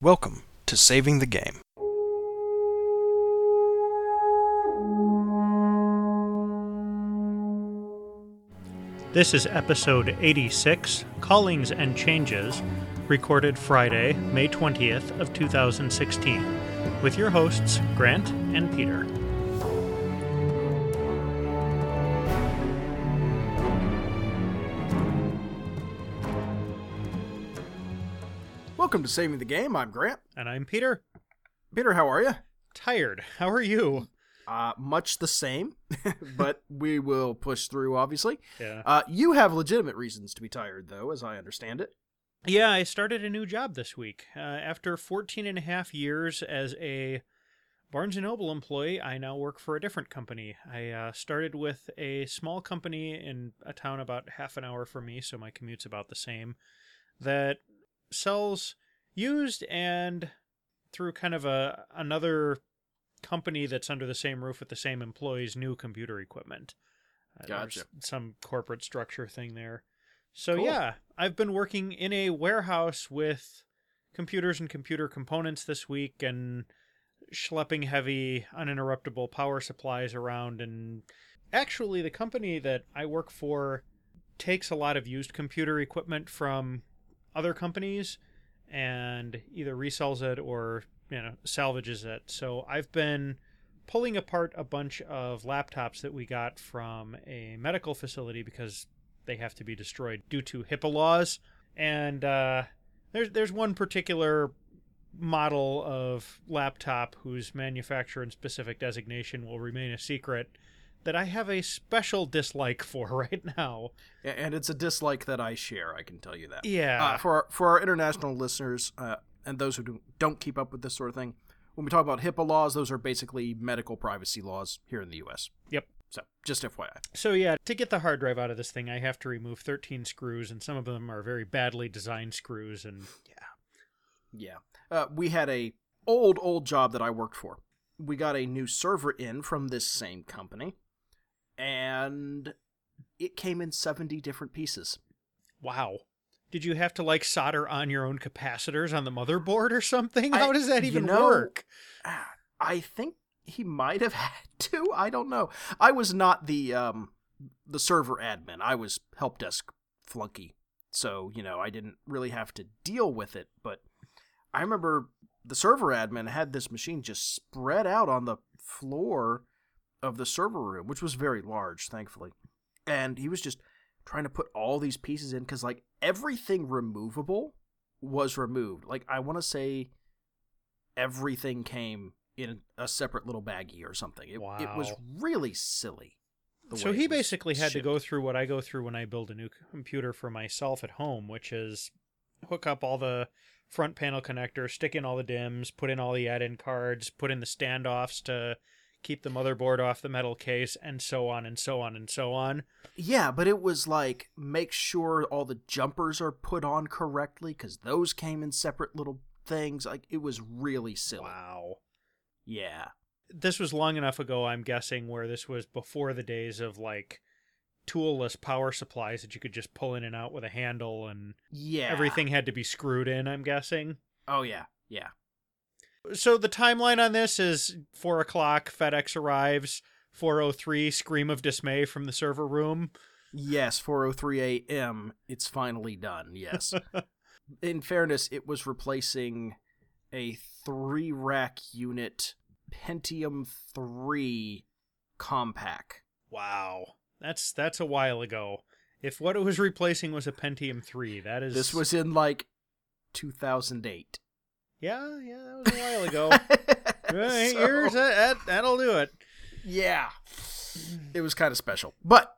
Welcome to Saving the Game. This is episode 86, Callings and Changes, recorded Friday, May 20th of 2016, with your hosts Grant and Peter. Welcome to Saving the Game. I'm Grant. And I'm Peter. Peter, how are you? Tired. How are you? Uh, much the same, but we will push through, obviously. Yeah. Uh, you have legitimate reasons to be tired, though, as I understand it. Yeah, I started a new job this week. Uh, after 14 and a half years as a Barnes & Noble employee, I now work for a different company. I uh, started with a small company in a town about half an hour from me, so my commute's about the same, that sells used and through kind of a another company that's under the same roof with the same employees new computer equipment. Uh, there's Gotcha. Some corporate structure thing there. So Cool. yeah, I've been working in a warehouse with computers and computer components this week and schlepping heavy uninterruptible power supplies around and actually the company that I work for takes a lot of used computer equipment from other companies and either resells it or you know salvages it. So I've been pulling apart a bunch of laptops that we got from a medical facility because they have to be destroyed due to HIPAA laws. And uh, there's there's one particular model of laptop whose manufacturer and specific designation will remain a secret that I have a special dislike for right now. And it's a dislike that I share, I can tell you that. Yeah. Uh, for, our, for our international listeners uh, and those who do, don't keep up with this sort of thing, when we talk about HIPAA laws, those are basically medical privacy laws here in the U.S. Yep. So, just FYI. So yeah, to get the hard drive out of this thing, I have to remove 13 screws, and some of them are very badly designed screws. And yeah, Yeah. Uh, we had a old, old job that I worked for. We got a new server in from this same company, and it came in 70 different pieces. wow. Did you have to like solder on your own capacitors on the motherboard or something? How I- does that you even know, work? I think he might have had to. I don't know. I was not the um the server admin. I was help desk flunky. So, you know, I didn't really have to deal with it, but I remember the server admin had this machine just spread out on the floor of the server room, which was very large, thankfully. And he was just trying to put all these pieces in cuz like everything removable was removed. Like I want to say everything came in a separate little baggie or something. It, it was really silly. So he basically had to go through what I go through when I build a new computer for myself at home, which is hook up all the front panel connectors, stick in all the DIMMs, put in all the add-in cards, put in the standoffs to keep the motherboard off the metal case, and so on and so on and so on. Yeah, but it was like make sure all the jumpers are put on correctly because those came in separate little things. Like it was really silly. Wow. Yeah. This was long enough ago, I'm guessing, where this was before the days of like toolless power supplies that you could just pull in and out with a handle and Yeah. everything had to be screwed in, I'm guessing. Oh yeah. Yeah. So the timeline on this is four o'clock. FedEx arrives. Four o three. Scream of dismay from the server room. Yes, 4:03 a.m. It's finally done. Yes. in fairness, it was replacing a three rack unit Pentium 3 Compaq. Wow, that's that's a while ago. If what it was replacing was a Pentium three, that is This was in like 2008. Yeah yeah that was a while ago. Eight So, years that, that that'll do it. Yeah. It was kind of special. But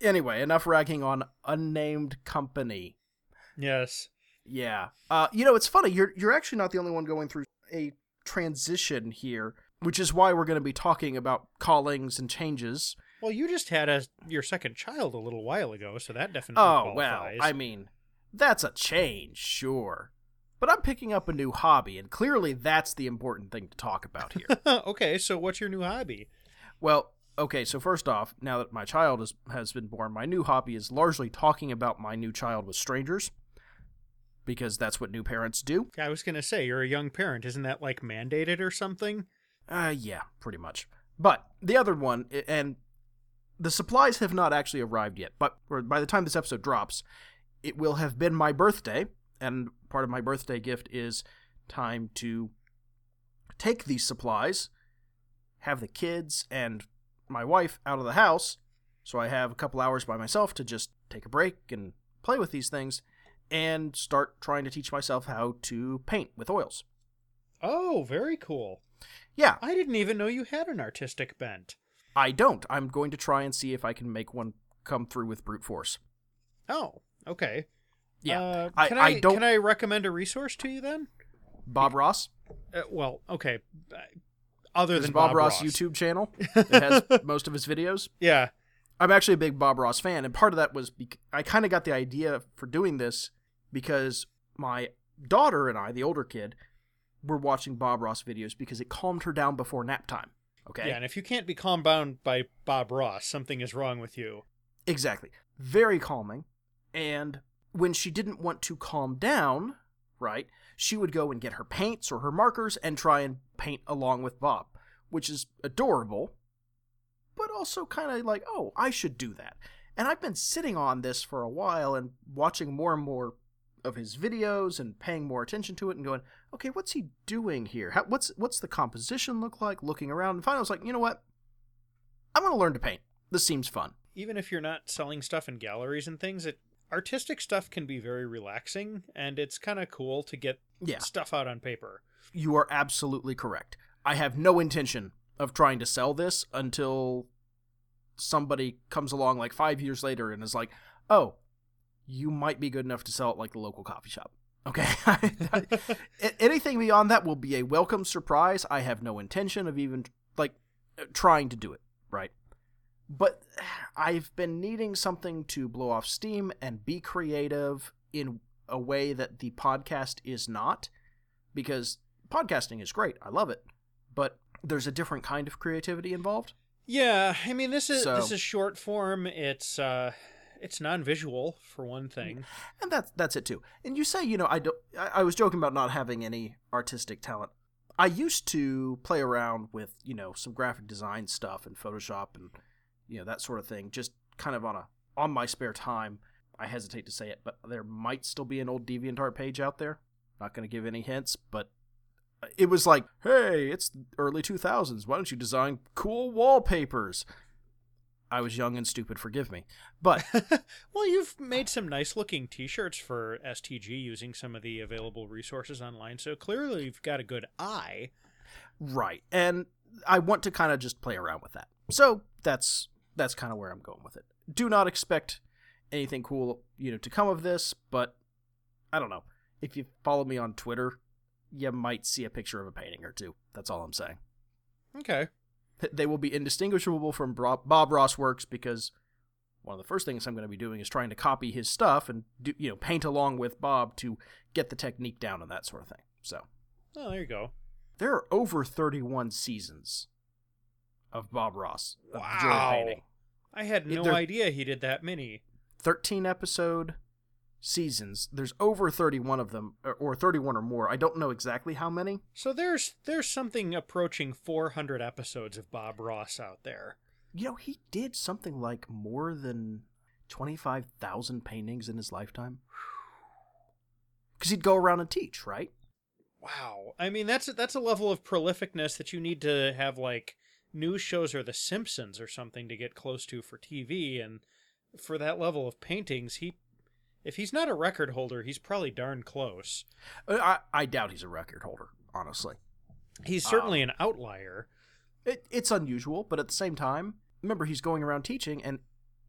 anyway, enough ragging on unnamed company. Yes. Yeah. Uh, you know, it's funny. You're you're actually not the only one going through a transition here, which is why we're going to be talking about callings and changes. Well, you just had a your second child a little while ago, so that definitely Oh well. I mean, that's a change, sure. But I'm picking up a new hobby, and clearly that's the important thing to talk about here. okay, so what's your new hobby? well, okay, so first off, now that my child is, has been born, my new hobby is largely talking about my new child with strangers. because that's what new parents do. I was gonna say you're a young parent. Isn't that like mandated or something? Uh, yeah, pretty much. But the other one, and the supplies have not actually arrived yet, but by the time this episode drops, it will have been my birthday, and part of my birthday gift is time to take these supplies, have the kids and my wife out of the house, so I have a couple hours by myself to just take a break and play with these things, and start trying to teach myself how to paint with oils. Oh, very cool. Yeah, I didn't even know you had an artistic bent. I don't. I'm going to try and see if I can make one come through with brute force. Oh, okay. Yeah. Uh, I- can I I, don't- can I recommend a resource to you then? Bob Ross. Uh, well, okay. Other than Bob, Bob, Ross, YouTube channel that has most of his videos. yeah. I'm actually a big Bob Ross fan, and part of that was bec- I kind of got the idea for doing this because my daughter and I, the older kid, were watching Bob Ross videos because it calmed her down before nap time. Okay. Yeah, and if you can't be calmed down by Bob Ross, something is wrong with you. Exactly. Very calming. And when she didn't want to calm down, right, she would go and get her paints or her markers and try and paint along with Bob, which is adorable, but also kind of like, oh, I should do that. And I've been sitting on this for a while and watching more and more of his videos and paying more attention to it and going, okay, what's he doing here? How, what's what's the composition look like? Looking around, and finally, I was like, you know what? I'm gonna learn to paint. This seems fun. Even if you're not selling stuff in galleries and things, it artistic stuff can be very relaxing and it's kind of cool to get Yeah. stuff out on paper. You are absolutely correct. I have no intention of trying to sell this until somebody comes along like five years later and is like, oh, you might be good enough to sell it like the local coffee shop. Okay. Anything beyond that will be a welcome surprise. I have no intention of even like trying to do it, right? But I've been needing something to blow off steam and be creative in a way that the podcast is not because podcasting is great. I love it. But there's a different kind of creativity involved. Yeah, I mean this is So- this is short form. It's uh it's non-visual for one thing. and that's that's it too. And you say, you know, I don't. I, I was joking about not having any artistic talent. I used to play around with, you know, some graphic design stuff and Photoshop and you know that sort of thing, just kind of on a on my spare time. I hesitate to say it, but there might still be an old DeviantArt page out there. Not going to give any hints, but uh, it was like, hey, it's early 2000s. Why don't you design cool wallpapers? I was young and stupid, forgive me. But well, you've made some nice looking t-shirts for STG using some of the available resources online. So clearly you've got a good eye. Right. And I want to kind of just play around with that. So that's that's kind of where I'm going with it. Do not expect anything cool, you know, to come of this, but I don't know. If you follow me on Twitter, you might see a picture of a painting or two. That's all I'm saying. Okay. They will be indistinguishable from Bob Ross works because one of the first things I'm going to be doing is trying to copy his stuff and do, you know, paint along with Bob to get the technique down and that sort of thing. So, Oh, there you go. there are over 31 seasons of Bob Ross of Wow. painting. I had no they're- idea he did that many. 13 episode seasons. There's over 31 of them or- or 31 or more. I don't know exactly how many. So there's there's something approaching 400 episodes of Bob Ross out there. You know, he did something like more than 25,000 paintings in his lifetime. Cuz he'd go around and teach, right? Wow. I mean, that's that's a level of prolificness that you need to have like news shows or The Simpsons or something to get close to for TV and for that level of paintings, he if he's not a record holder, he's probably darn close. Uh, I I doubt he's a record holder, honestly. He's certainly an outlier. It, it's unusual, but at the same time, remember he's going around teaching, and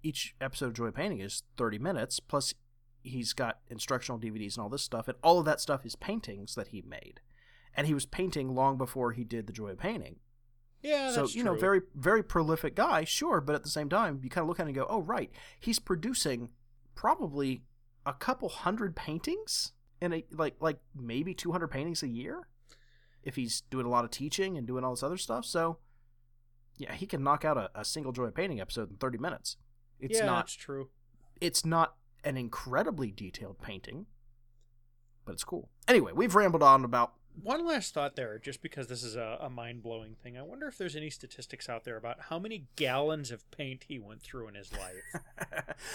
each episode of Joy Painting is 30 minutes. Plus, he's got instructional DVDs and all this stuff, and all of that stuff is paintings that he made, and he was painting long before he did the Joy of Painting. Yeah, so that's you know, very very prolific guy, sure, but at the same time, you kind of look at it and go, oh right, he's producing probably a couple hundred paintings in a like like maybe 200 paintings a year if he's doing a lot of teaching and doing all this other stuff. So yeah, he can knock out a, a single joy painting episode in 30 minutes. It's yeah, not that's true. it's not an incredibly detailed painting, but it's cool. Anyway, we've rambled on about. One last thought there, just because this is a, a mind blowing thing. I wonder if there's any statistics out there about how many gallons of paint he went through in his life.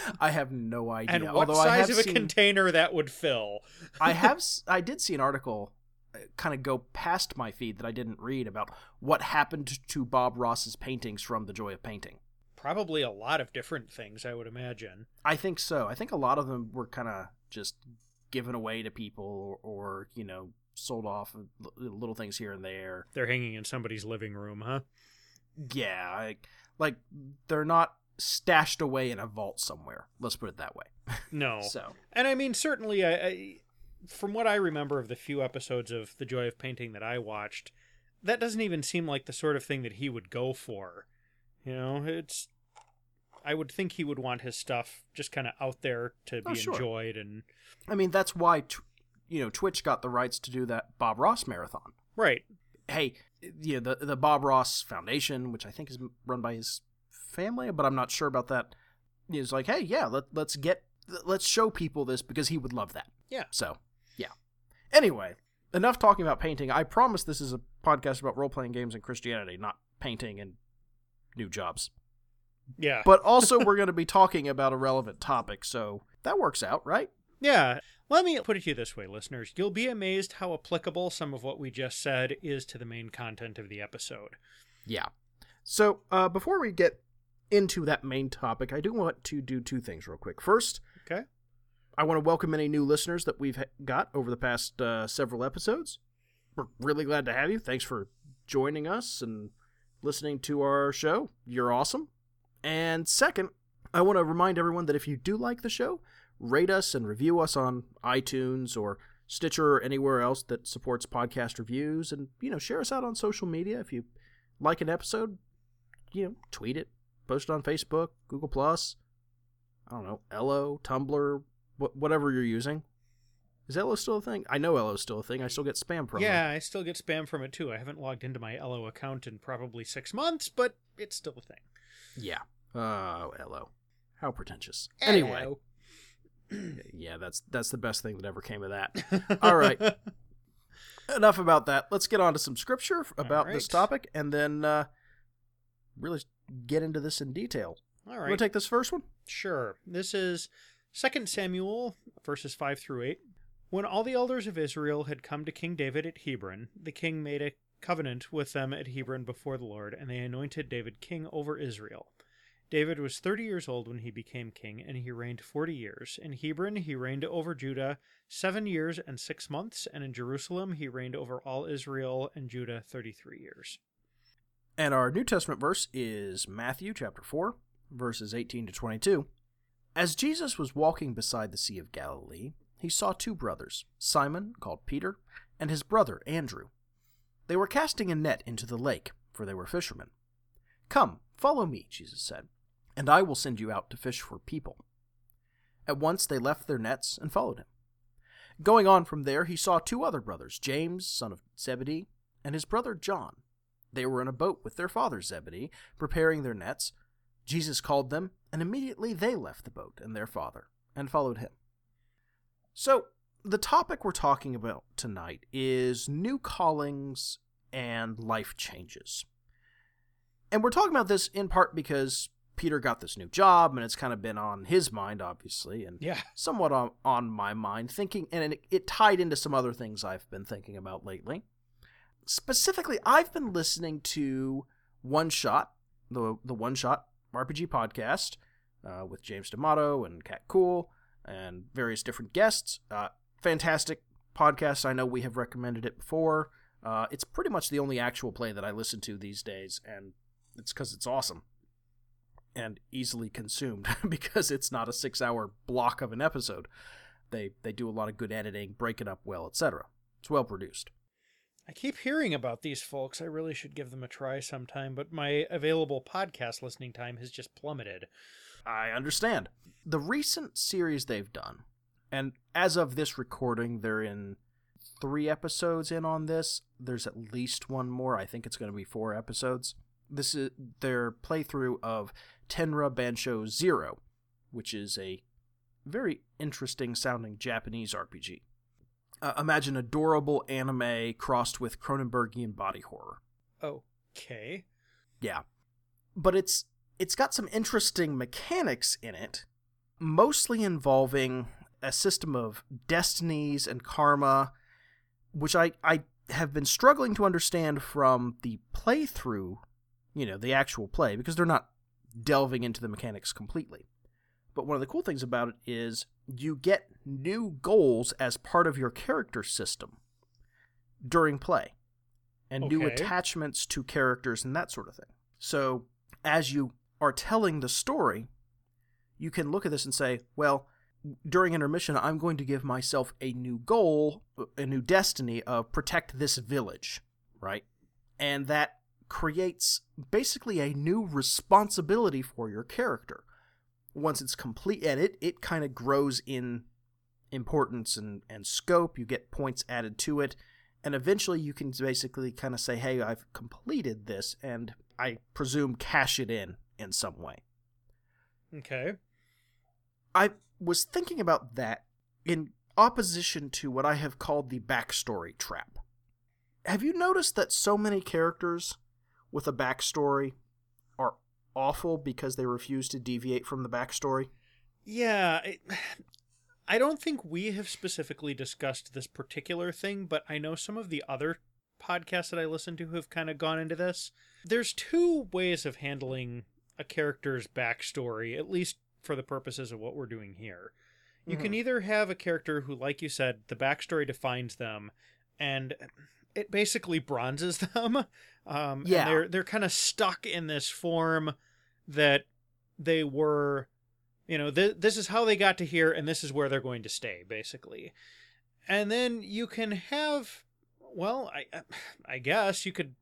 I have no idea. and what Although I size have of a seen, container that would fill. I have I did see an article uh, kind of go past my feed that I didn't read about what happened to Bob Ross's paintings from The Joy of Painting. Probably a lot of different things, I would imagine. I think so. I think a lot of them were kind of just given away to people or, or you know sold off little things here and there. They're hanging in somebody's living room, huh? Yeah, I, like they're not stashed away in a vault somewhere. Let's put it that way. No. So And I mean, certainly, I, I, from what I remember of the few episodes of The Joy of Painting that I watched, that doesn't even seem like the sort of thing that he would go for. You know, it's. I would think he would want his stuff just kind of out there to oh, be Oh, sure. enjoyed and. I mean that's why you know Twitch got the rights to do that Bob Ross marathon. Right. hey, yeah, the the Bob Ross Foundation, which I think is run by his family, but I'm not sure about that. Is like, hey, yeah, let let's get let's show people this because he would love that. Yeah. So, yeah. Anyway, enough talking about painting. I promise this is a podcast about role playing games and Christianity, not painting and new jobs. Yeah. But also, we're going to be talking about a relevant topic, so that works out, right? Yeah. Let me put it to you this way, listeners. You'll be amazed how applicable some of what we just said is to the main content of the episode. Yeah. So, uh, before we get into that main topic, I do want to do two things real quick. First, Okay. I want to welcome any new listeners that we've got over the past uh, several episodes. We're really glad to have you. Thanks for joining us and listening to our show. You're awesome. And second, I want to remind everyone that if you do like the show, rate us and review us on iTunes or Stitcher or anywhere else that supports podcast reviews and you know, share us out on social media if you like an episode, you know, tweet it, post it on Facebook, Google Plus, I don't know, Ello, Tumblr, wh- whatever you're using. Is Ello still a thing? I know Ello's still a thing. I still get spam from Yeah, I still get spam from it too. I haven't logged into my Ello account in probably six months, but it's still a thing. Yeah. Oh, Ello. How pretentious. Anyway. yeah, that's that's the best thing that ever came of that. All right. Enough about that. Let's get on to some scripture about this topic and then uh, really get into this in detail. All right. You right. want to take this first one? Sure. This is 2 Samuel, verses 5 through 8. When all the elders of Israel had come to King David at Hebron, the king made a covenant with them at Hebron before the Lord, and they anointed David king over Israel. David was 30 years old when he became king, and he reigned 40 years. In Hebron, he reigned over Judah seven years and six months, and in Jerusalem, he reigned over all Israel and Judah 33 years. And our New Testament verse is Matthew chapter 4, verses 18 to 22. As Jesus was walking beside the Sea of Galilee, he saw two brothers, Simon, called Peter, and his brother Andrew. They were casting a net into the lake, for they were fishermen. Come, follow me, Jesus said, and I will send you out to fish for people. At once they left their nets and followed him. Going on from there, he saw two other brothers, James, son of Zebedee, and his brother John. They were in a boat with their father Zebedee, preparing their nets. Jesus called them, and immediately they left the boat and their father, and followed him. So, the topic we're talking about tonight is new callings and life changes. And we're talking about this in part because Peter got this new job, and it's kind of been on his mind, obviously, and Yeah. somewhat on, on my mind, thinking, and it, it tied into some other things I've been thinking about lately. Specifically, I've been listening to One Shot, the the One Shot RPG podcast, uh, with James D'Amato and Kat Kuhl and various different guests. Uh, fantastic podcast. I know we have recommended it before. Uh, it's pretty much the only actual play that I listen to these days, and it's because it's awesome and easily consumed because it's not a six hour block of an episode. They they do a lot of good editing, break it up well, etc. It's well produced. I keep hearing about these folks. I really should give them a try sometime, but my available podcast listening time has just plummeted. I understand. The recent series they've done, and as of this recording, they're in three episodes in on this. There's at least one more. I think it's going to be four episodes. This is their playthrough of Tenra Bansho Zero, which is a very interesting sounding Japanese RPG. Uh, imagine adorable anime crossed with Cronenbergian body horror. Okay. Yeah. But it's it's got some interesting mechanics in it, mostly involving a system of destinies and karma, which I, I have been struggling to understand from the playthrough, you know, the actual play, because they're not delving into the mechanics completely. But one of the cool things about it is you get new goals as part of your character system during play, and new attachments to characters and that sort of thing. So as you are telling the story, you can look at this and say, well, during intermission, I'm going to give myself a new goal, a new destiny of protect this village, right? And that creates basically a new responsibility for your character. Once it's complete, and it, it kind of grows in importance and, and scope, you get points added to it, and eventually you can basically kind of say, hey, I've completed this, and I presume cash it in in some way. Okay. I was thinking about that in opposition to what I have called the backstory trap. Have you noticed that so many characters with a backstory are awful because they refuse to deviate from the backstory? Yeah, it, I don't think we have specifically discussed this particular thing, but I know some of the other podcasts that I listen to have kind of gone into this. There's two ways of handling a character's backstory, at least for the purposes of what we're doing here. You can mm-hmm. either have a character who, like you said, the backstory defines them, and it basically bronzes them. Um, and Yeah. they're they're kind of stuck in this form that they were you know th- this is how they got to here and this is where they're going to stay basically and then you can have well i i guess you could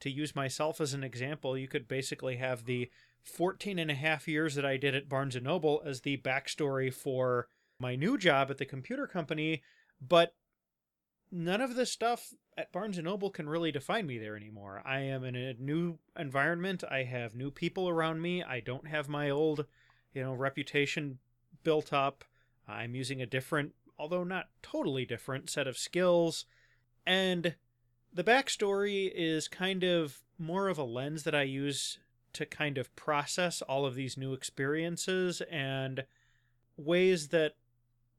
to use myself as an example you could basically have the 14 and a half years that i did at barnes and noble as the backstory for my new job at the computer company but none of this stuff at barnes and noble can really define me there anymore. I am in a new environment. I have new people around me. I don't have my old you know reputation built up. I'm using a different although not totally different set of skills. And the backstory is kind of more of a lens that i use to kind of process all of these new experiences and ways that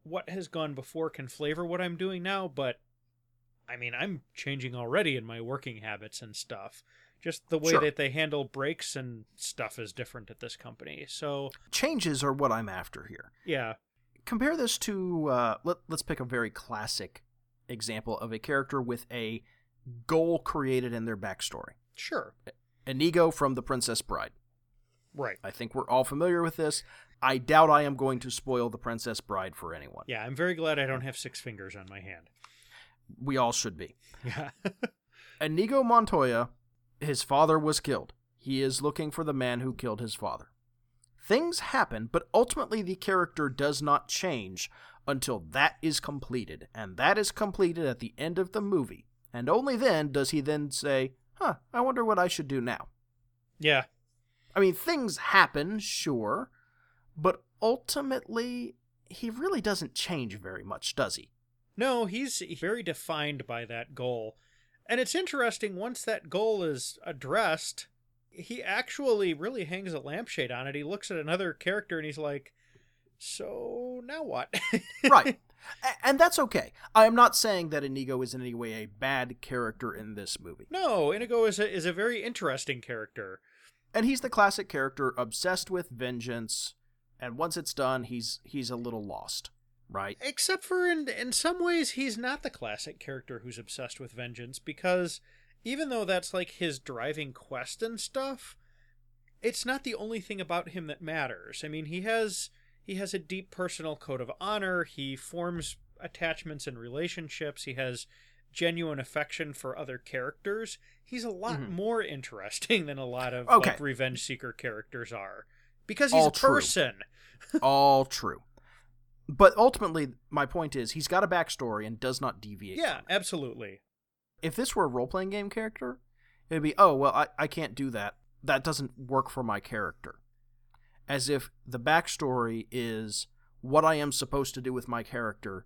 what has gone before can flavor what i'm doing now but i mean i'm changing already in my working habits and stuff just the way Sure. that they handle breaks and stuff is different at this company so Changes are what I'm after here. yeah Compare this to, uh, let, let's pick a very classic example of a character with a goal created in their backstory. sure Inigo from The Princess Bride. right I think we're all familiar with this. I doubt I am going to spoil The Princess Bride for anyone. yeah i'm very glad i don't have six fingers on my hand We all should be. yeah Inigo Montoya, his father was killed. He is looking for the man who killed his father. Things happen, but ultimately the character does not change until that is completed, and that is completed at the end of the movie. And only then does he then say, Huh, I wonder what I should do now. yeah I mean, things happen, sure, but ultimately, he really doesn't change very much, does he? No, he's very defined by that goal. And it's interesting, once that goal is addressed, he actually really hangs a lampshade on it. He looks at another character and he's like, So now what? right. And that's okay. I am not saying that Inigo is in any way a bad character in this movie. no, Inigo is a, is a very interesting character. And he's the classic character obsessed with vengeance, and once it's done, he's he's a little lost, right? Except for in in some ways he's not the classic character who's obsessed with vengeance because even though that's like his driving quest and stuff, it's not the only thing about him that matters. I mean, he has he has a deep personal code of honor, he forms attachments and relationships, he has genuine affection for other characters. He's a lot Mhm. more interesting than a lot of Okay. like revenge seeker characters are because he's All a true. person. All true. But ultimately, my point is, he's got a backstory and does not deviate. Yeah, from it. absolutely. If this were a role playing game character, it'd be, oh, well, I, I can't do that. That doesn't work for my character. As if the backstory is what I am supposed to do with my character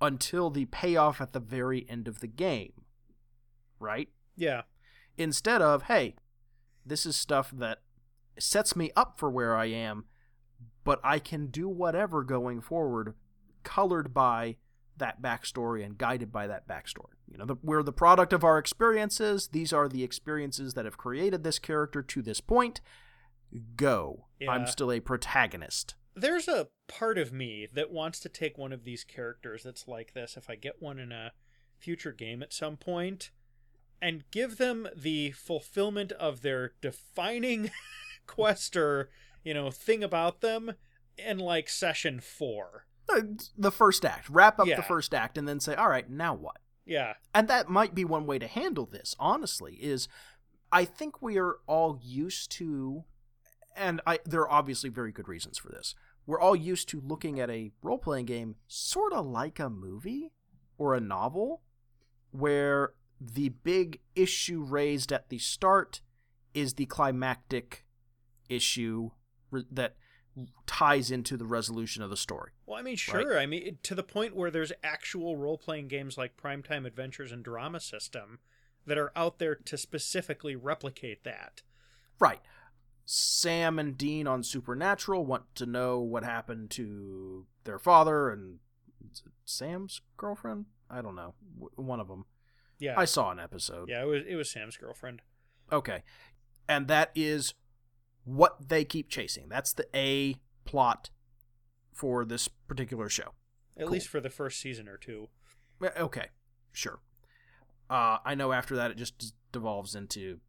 until the payoff at the very end of the game. Right? Yeah. Instead of, hey, this is stuff that sets me up for where I am, but I can do whatever going forward, colored by that backstory and guided by that backstory. You know, the, we're the product of our experiences. These are the experiences that have created this character to this point. Go. Yeah. I'm still a protagonist. There's a part of me that wants to take one of these characters that's like this if I get one in a future game at some point and give them the fulfillment of their defining quest or, you know, thing about them in like session 4. Uh, The first act. Wrap up Yeah. the first act and then say, all right, now what? Yeah. and that might be one way to handle this honestly is i think we are all used to and i there are obviously very good reasons for this we're all used to looking at a role-playing game sort of like a movie or a novel where the big issue raised at the start is the climactic issue re- that ties into the resolution of the story Well, I mean, sure. I mean, to the point where there's actual role playing games like Primetime Adventures and Drama System that are out there to specifically replicate that. Right. Sam and Dean on Supernatural want to know what happened to their father and Sam's girlfriend. I don't know, one of them. Yeah. I saw an episode. yeah, it was it was Sam's girlfriend. Okay, and that is what they keep chasing. That's the A plot for this particular show. At Cool. least for the first season or two. Okay, sure. Uh, I know after that it just devolves into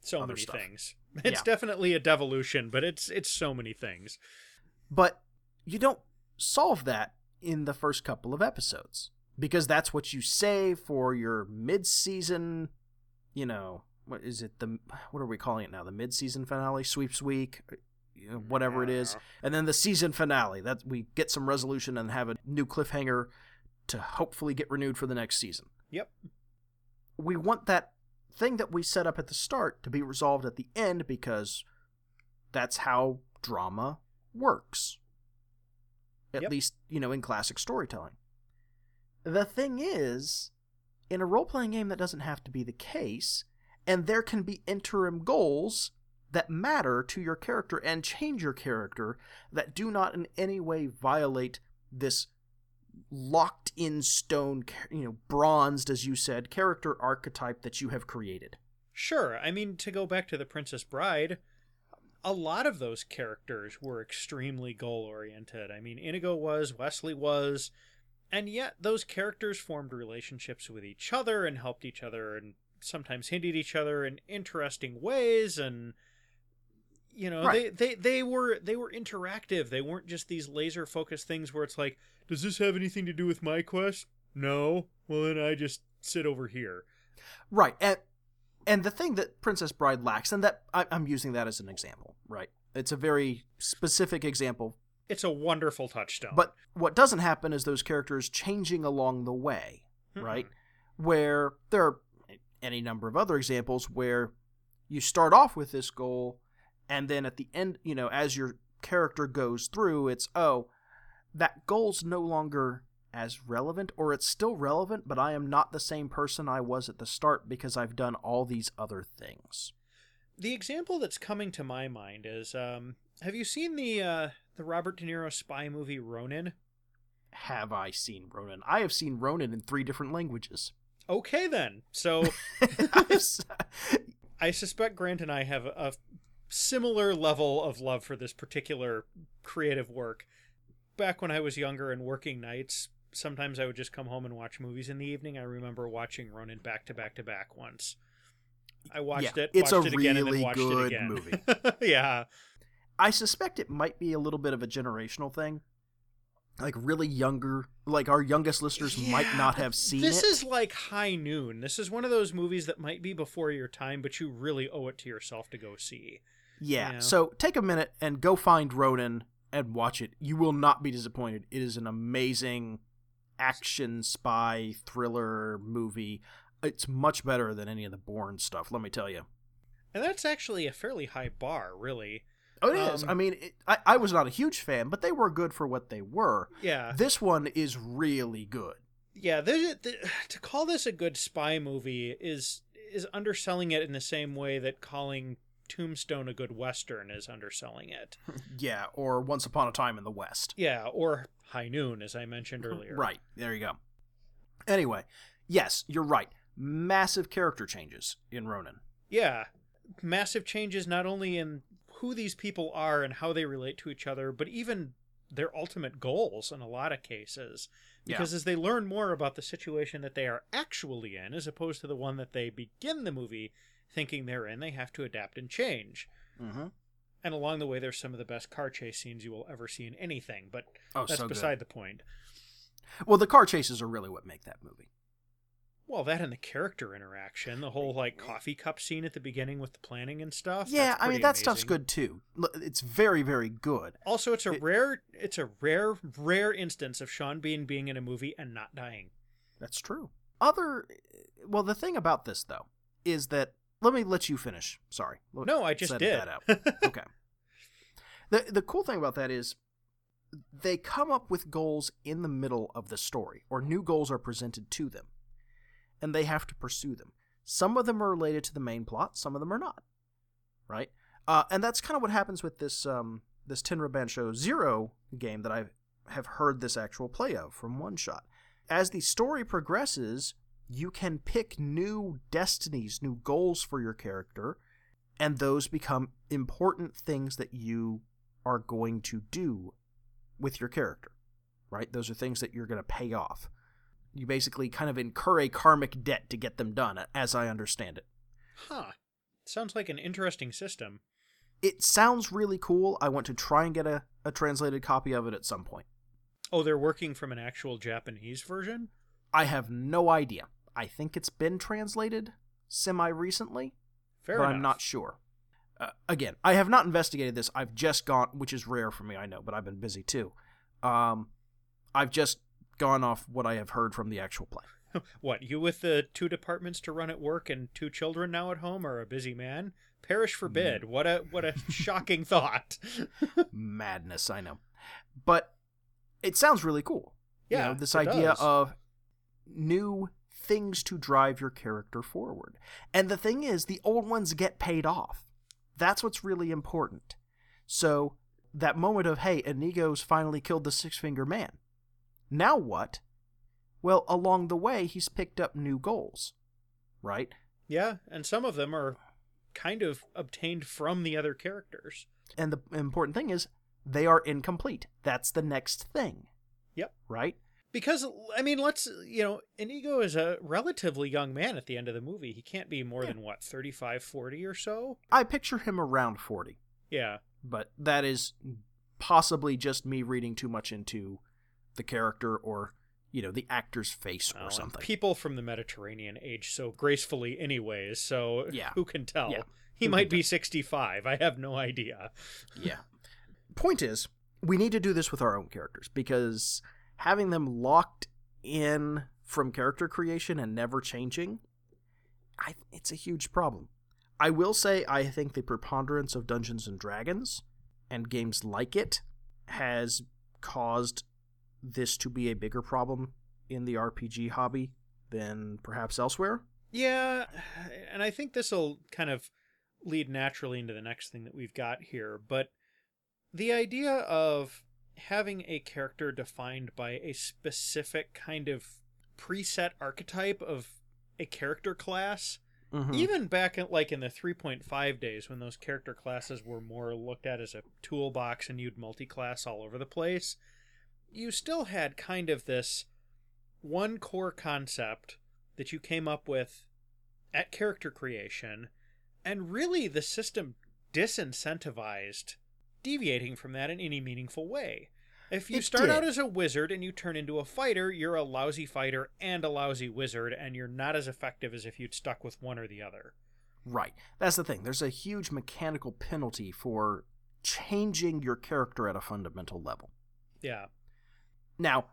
So many stuff. things. It's Yeah. definitely a devolution, but it's it's so many things. But you don't solve that in the first couple of episodes because that's what you save for your mid-season, you know, what is it the what are we calling it now? The mid-season finale, sweeps week, whatever it is. And then the season finale that we get some resolution and have a new cliffhanger to hopefully get renewed for the next season. Yep. We want that thing that we set up at the start to be resolved at the end because that's how drama works. At Yep. least, you know, in classic storytelling. The thing is, in a role playing game, that doesn't have to be the case, and there can be interim goals that matter to your character and change your character that do not in any way violate this locked in stone, you know, bronzed, as you said, character archetype that you have created. Sure. I mean, to go back to the Princess Bride, a lot of those characters were extremely goal oriented. I mean, Inigo was, Westley was, and yet those characters formed relationships with each other and helped each other and sometimes hinted each other in interesting ways and you know Right. they, they they were they were interactive. They weren't just these laser focused things where it's like does this have anything to do with my quest? No. Well then i just sit over here. Right, and and the thing that Princess Bride lacks, and that I, I'm using that as an example, right? It's a very specific example, it's a wonderful touchstone. But what doesn't happen is those characters changing along the way, hmm. right? Where there are any number of other examples where you start off with this goal, and then at the end, you know, as your character goes through, it's oh, that goal's no longer as relevant, or it's still relevant, but I am not the same person I was at the start because I've done all these other things. The example that's coming to my mind is um have you seen the uh the Robert De Niro spy movie Ronin? Have I seen Ronin? I have seen Ronin in three different languages. Okay then. So I suspect Grant and I have a, similar level of love for this particular creative work. Back when I was younger and working nights, sometimes I would just come home and watch movies in the evening. I remember watching Ronin back to back to back once. I watched Yeah, it, it's watched a it again, and then really watched good it again. movie. yeah. I suspect it might be a little bit of a generational thing. Like really younger, like our youngest listeners might not have seen this it. is like high noon. This is one of those movies that might be before your time, but you really owe it to yourself to go see. yeah. yeah. So take a minute and go find Ronin and watch it. You will not be disappointed. It is an amazing action spy thriller movie. It's much better than any of the Bourne stuff. Let me tell you. And that's actually a fairly high bar, really. Oh, it is. Um, I mean, it, I, I was not a huge fan, but they were good for what they were. Yeah. This one is really good. Yeah, the, the, to call this a good spy movie is is underselling it in the same way that calling Tombstone a good western is underselling it. yeah, or Once Upon a Time in the West. Yeah, or High Noon, as I mentioned earlier. Right. There you go. Anyway, yes, you're right. Massive character changes in Ronin. Yeah, massive changes not only in who these people are and how they relate to each other, but even their ultimate goals in a lot of cases. Because yeah. as they learn more about the situation that they are actually in, as opposed to the one that they begin the movie thinking they're in, they have to adapt and change. Mm-hmm. And along the way, there's some of the best car chase scenes you will ever see in anything, but oh, that's so beside the point. Well, the car chases are really what make that movie. Well, that and the character interaction, the whole like coffee cup scene at the beginning with the planning and stuff. Yeah, I mean that amazing. stuff's good too. It's very, very good. Also, it's a it, rare, it's a rare, rare instance of Sean Bean being in a movie and not dying. That's true. Other, eh, well, the thing about this though is that let me let you finish. Sorry. No, I just did. okay. The the cool thing about that is they come up with goals in the middle of the story, or new goals are presented to them and they have to pursue them. Some of them are related to the main plot, some of them are not. Right? Uh, and that's kind of what happens with this um, this Tenra Bansho Zero game that I have heard this actual play of from One Shot. As the story progresses, you can pick new destinies, new goals for your character, and those become important things that you are going to do with your character. Right? Those are things that you're going to pay off you basically kind of incur a karmic debt to get them done, as I understand it. Huh. Sounds like an interesting system. It sounds really cool. I want to try and get a, a translated copy of it at some point. Oh, they're working from an actual Japanese version? I have no idea. I think it's been translated semi recently, Fair but enough. I'm not sure. Uh, again, I have not investigated this. I've just gone, which is rare for me, I know, but I've been busy too. Um, I've just gone off what I have heard from the actual play. what, you with the two departments to run at work and two children now at home are a busy man? Perish forbid. Mm. What a what a shocking thought. Madness, I know. But it sounds really cool. Yeah. You know, this idea does. of new things to drive your character forward. And the thing is, the old ones get paid off. That's what's really important. So that moment of, hey, Inigo's finally killed the six finger man. Now what? Well, along the way, he's picked up new goals, right? Yeah, and some of them are kind of obtained from the other characters. And the important thing is, they are incomplete. That's the next thing. Yep. Right? Because, I mean, let's, you know, Inigo is a relatively young man at the end of the movie. He can't be more yeah. than, what, 35, 40 or so? I picture him around 40. Yeah. But that is possibly just me reading too much into the character or you know the actor's face or um, something. People from the Mediterranean age so gracefully, anyways. So yeah. who can tell? Yeah. He who might be sixty-five. I have no idea. yeah. Point is, we need to do this with our own characters because having them locked in from character creation and never changing, I, it's a huge problem. I will say I think the preponderance of Dungeons and Dragons and games like it has caused this to be a bigger problem in the RPG hobby than perhaps elsewhere. Yeah, and I think this will kind of lead naturally into the next thing that we've got here, but the idea of having a character defined by a specific kind of preset archetype of a character class mm-hmm. even back in like in the 3.5 days when those character classes were more looked at as a toolbox and you'd multi-class all over the place you still had kind of this one core concept that you came up with at character creation, and really the system disincentivized deviating from that in any meaningful way. If you it start did. out as a wizard and you turn into a fighter, you're a lousy fighter and a lousy wizard, and you're not as effective as if you'd stuck with one or the other. Right. That's the thing. There's a huge mechanical penalty for changing your character at a fundamental level. Yeah. Now,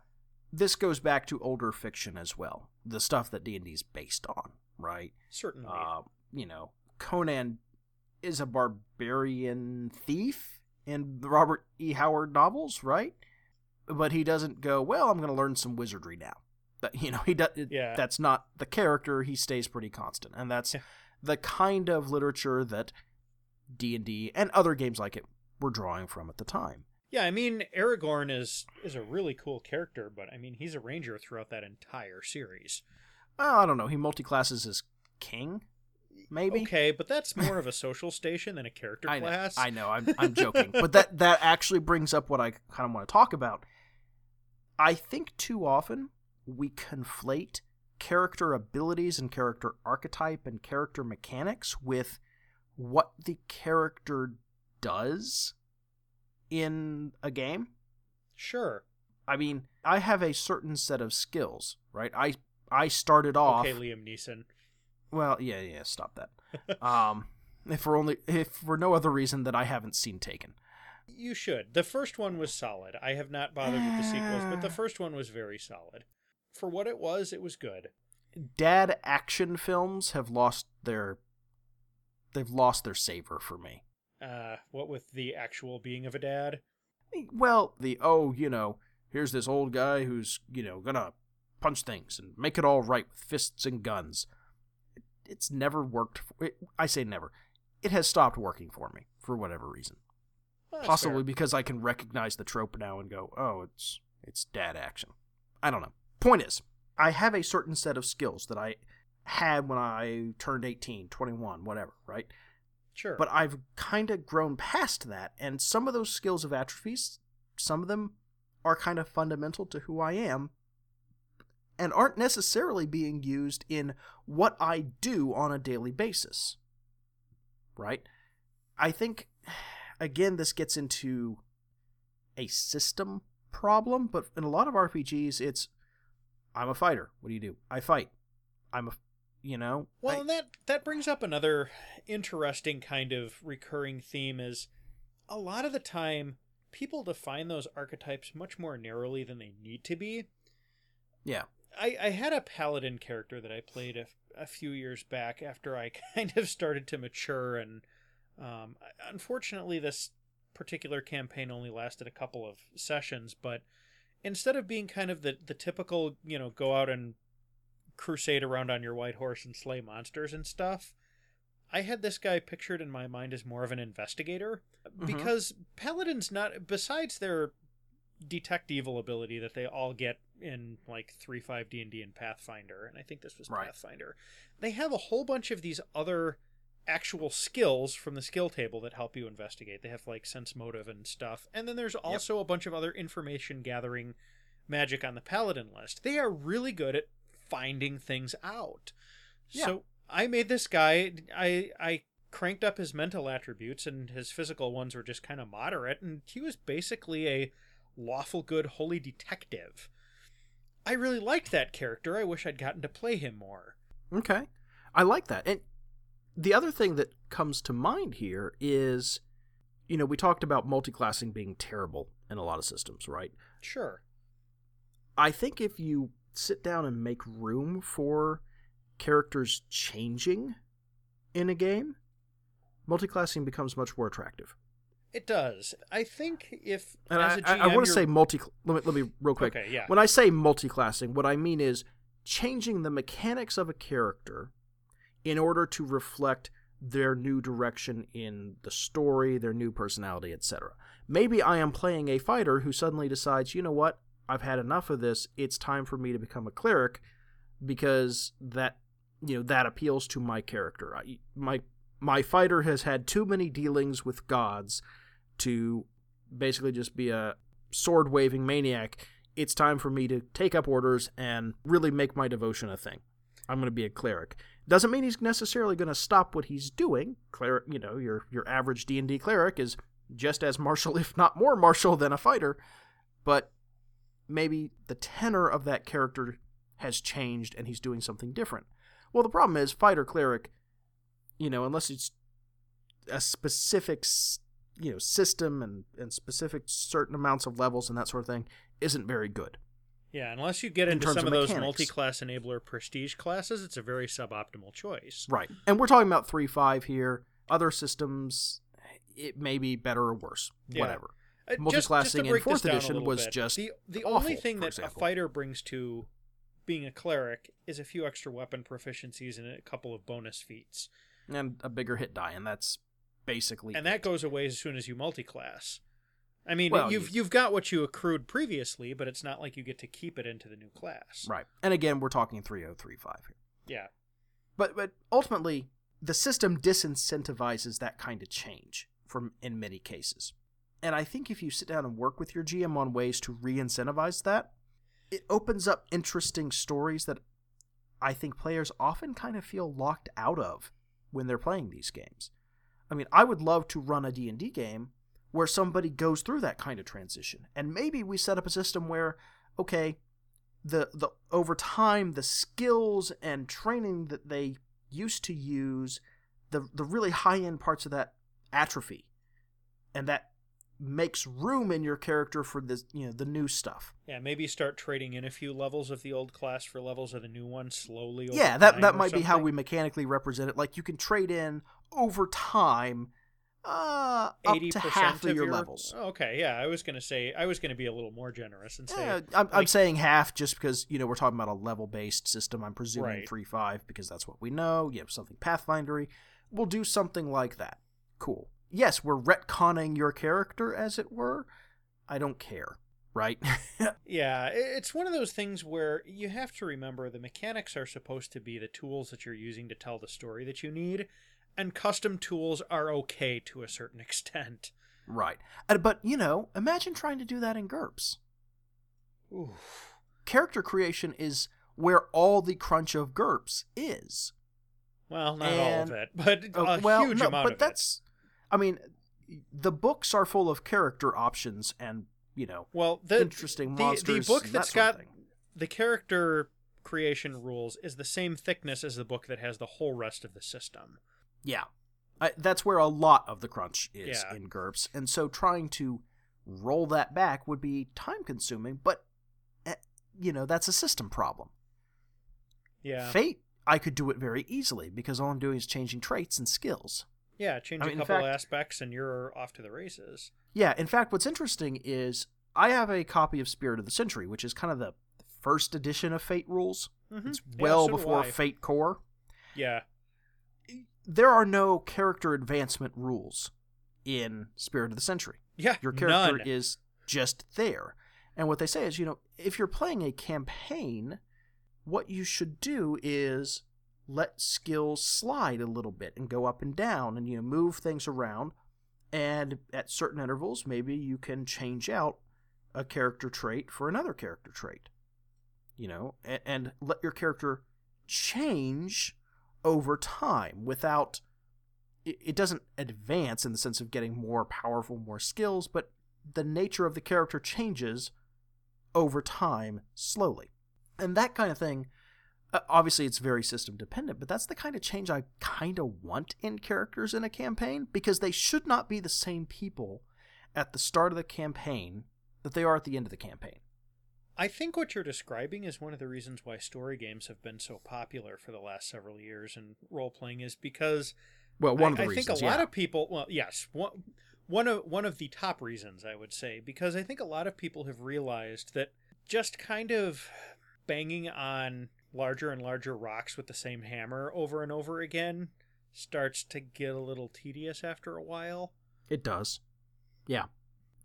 this goes back to older fiction as well, the stuff that D and D is based on, right? Certainly. Uh, you know, Conan is a barbarian thief in the Robert E. Howard novels, right? But he doesn't go, well, I'm going to learn some wizardry now. That you know he does. Yeah. That's not the character. He stays pretty constant, and that's Yeah. the kind of literature that D and D and other games like it were drawing from at the time. Yeah, I mean Aragorn is is a really cool character, but I mean he's a ranger throughout that entire series. Well, I don't know. He multiclasses as king, maybe. Okay, but that's more of a social station than a character I know. class. I know. I'm I'm joking, but that that actually brings up what I kind of want to talk about. I think too often we conflate character abilities and character archetype and character mechanics with what the character does in a game. Sure. I mean, I have a certain set of skills, right? I I started off Okay, Liam Neeson. well, yeah, yeah, stop that. um if for only if for no other reason that I haven't seen Taken. You should. The first one was solid. I have not bothered with the sequels, but the Ah. first one was very solid. For what it was, it was good. Dad action films have lost their they've lost their savor for me. Uh, what with the actual being of a dad? Well, the oh, you know, here's this old guy who's, you know, gonna punch things and make it all right with fists and guns. It's never worked. For, it, I say never. It has stopped working for me for whatever reason. Well, Possibly fair. because I can recognize the trope now and go, "Oh, it's it's dad action." I don't know. Point is, I have a certain set of skills that I had when I turned 18, 21, whatever, right? Sure. But I've kind of grown past that, and some of those skills have atrophies. Some of them are kind of fundamental to who I am and aren't necessarily being used in what I do on a daily basis. Right? I think, again, this gets into a system problem, but in a lot of RPGs, it's I'm a fighter. What do you do? I fight. I'm a, you know? Well, I- and that that brings up another interesting kind of recurring theme is a lot of the time people define those archetypes much more narrowly than they need to be. yeah. I, I had a paladin character that I played a, a few years back after I kind of started to mature, and um, unfortunately, this particular campaign only lasted a couple of sessions. But instead of being kind of the the typical, you know, go out and crusade around on your white horse and slay monsters and stuff, I had this guy pictured in my mind as more of an investigator Mhm. because paladins not besides their detect evil ability that they all get in like 3.5 D&D and Pathfinder and I think this was Right. Pathfinder. They have a whole bunch of these other actual skills from the skill table that help you investigate. They have like sense motive and stuff. And then there's also a bunch of other information gathering magic on the paladin list. They are really good at finding things out. Yeah. So I made this guy I I cranked up his mental attributes and his physical ones were just kind of moderate and he was basically a lawful good holy detective. I really liked that character. I wish I'd gotten to play him more. Okay. I like that. And the other thing that comes to mind here is you know, we talked about multiclassing being terrible in a lot of systems, right? Sure. I think if you sit down and make room for characters changing in a game, multiclassing becomes much more attractive. It does. I think if And as I, a I, GM, want to say multi. Let me, let me real quick. Okay, yeah. When I say multiclassing, what I mean is changing the mechanics of a character in order to reflect their new direction in the story, their new personality, etc. Maybe I am playing a fighter who suddenly decides, you know what? I've had enough of this. It's time for me to become a cleric because that you know that appeals to my character. I, my my fighter has had too many dealings with gods to basically just be a sword waving maniac. It's time for me to take up orders and really make my devotion a thing. I'm going to be a cleric. Doesn't mean he's necessarily going to stop what he's doing. Cleric, you know, your your average D and D cleric is just as martial, if not more martial, than a fighter. But maybe the tenor of that character has changed and he's doing something different. Well, the problem is fighter cleric, you know, unless it's a specific, you know, system and and specific certain amounts of levels and that sort of thing, isn't very good. Yeah, unless you get into terms some of of those multi-class enabler prestige classes, it's a very suboptimal choice. Right. And we're talking about 3 5 here. Other systems, it may be better or worse. Yeah. Whatever. Uh, Multiclassing in fourth edition was bit, just the the awful, only thing that example. a fighter brings to being a cleric is a few extra weapon proficiencies and a couple of bonus feats. and a bigger hit die, and that's basically And that goes away as soon as you multi-class. I mean, Well, you've you- you've got what you accrued previously, but it's not like you get to keep it into the new class. right. And again, we're talking three oh three five here. Yeah. But but ultimately, the system disincentivizes that kind of change from in many cases. And I think if you sit down and work with your GM on ways to re-incentivize that, it opens up interesting stories that I think players often kind of feel locked out of when they're playing these games. I mean, I would love to run a D&D game where somebody goes through that kind of transition. And maybe we set up a system where okay, the the over time the skills and training that they used to use the the really high end parts of that atrophy and that makes room in your character for this you know the new stuff Yeah, maybe start trading in a few levels of the old class for levels of the new one slowly. Over yeah that that might be how we mechanically represent it like you can trade in over time uh up to 80% half of, your, levels Okay, yeah, I was gonna say I was gonna be a little more generous and say Yeah, I'm, I'm saying half just because you know we're talking about a level based system. I'm presuming Right. three five because that's what we know. You have something Pathfindery. We'll do something like that. Cool. Yes, we're retconning your character, as it were. I don't care, right? Yeah, it's one of those things where you have to remember the mechanics are supposed to be the tools that you're using to tell the story that you need, and custom tools are okay to a certain extent. right. Uh, but you know, imagine trying to do that in GURPS. Oof. Character creation is where all the crunch of GURPS is. Well, not all of it, but Uh, a well, huge no, amount but of that's. I mean, the books are full of character options and you know. Well, the interesting the, monsters. the book that's that got the character creation rules is the same thickness as the book that has the whole rest of the system. Yeah. I, that's where a lot of the crunch is Yeah. in GURPS. And so trying to roll that back would be time consuming, but, eh, you know, that's a system problem. Yeah, Fate, I could do it very easily because all I'm doing is changing traits and skills. Yeah, change I a mean, in couple fact- aspects and you're off to the races. Yeah, in fact, what's interesting is I have a copy of Spirit of the Century, which is kind of the first edition of Fate rules. Mhm. It's Yeah, well so before Fate Core. Yeah, There are no character advancement rules in Spirit of the Century. yeah, Your character none. is just there. And what they say is, you know, if you're playing a campaign, what you should do is let skills slide a little bit and go up and down and you know move things around. And at certain intervals maybe you can change out a character trait for another character trait you know and, and let your character change over time without it, it doesn't advance in the sense of getting more powerful more skills but the nature of the character changes over time slowly. And that kind of thing Uh, obviously it's very system dependent but that's the kind of change i kind of want in characters in a campaign because they should not be the same people at the start of the campaign that they are at the end of the campaign. I think what you're describing is one of the reasons why story games have been so popular for the last several years and role playing is because well one I, of the I reasons think a lot of people well yes one one of one of the top reasons I would say because I think a lot of people have realized that just kind of banging on larger and larger rocks with the same hammer over and over again starts to get a little tedious after a while. It does. Yeah.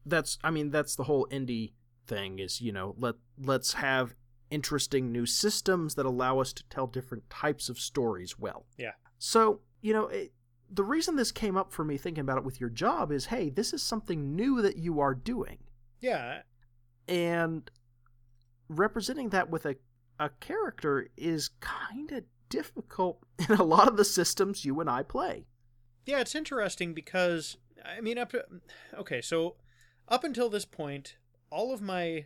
That's I mean that's the whole indie thing is, you know, let let's have interesting new systems that allow us to tell different types of stories well. Yeah. So, you know, it, the reason this came up for me thinking about it with your job is hey, this is something new that you are doing. Yeah, And representing that with a a character is kind of difficult in a lot of the systems you and I play. Yeah, it's interesting because I mean, up to, okay, so up until this point, all of my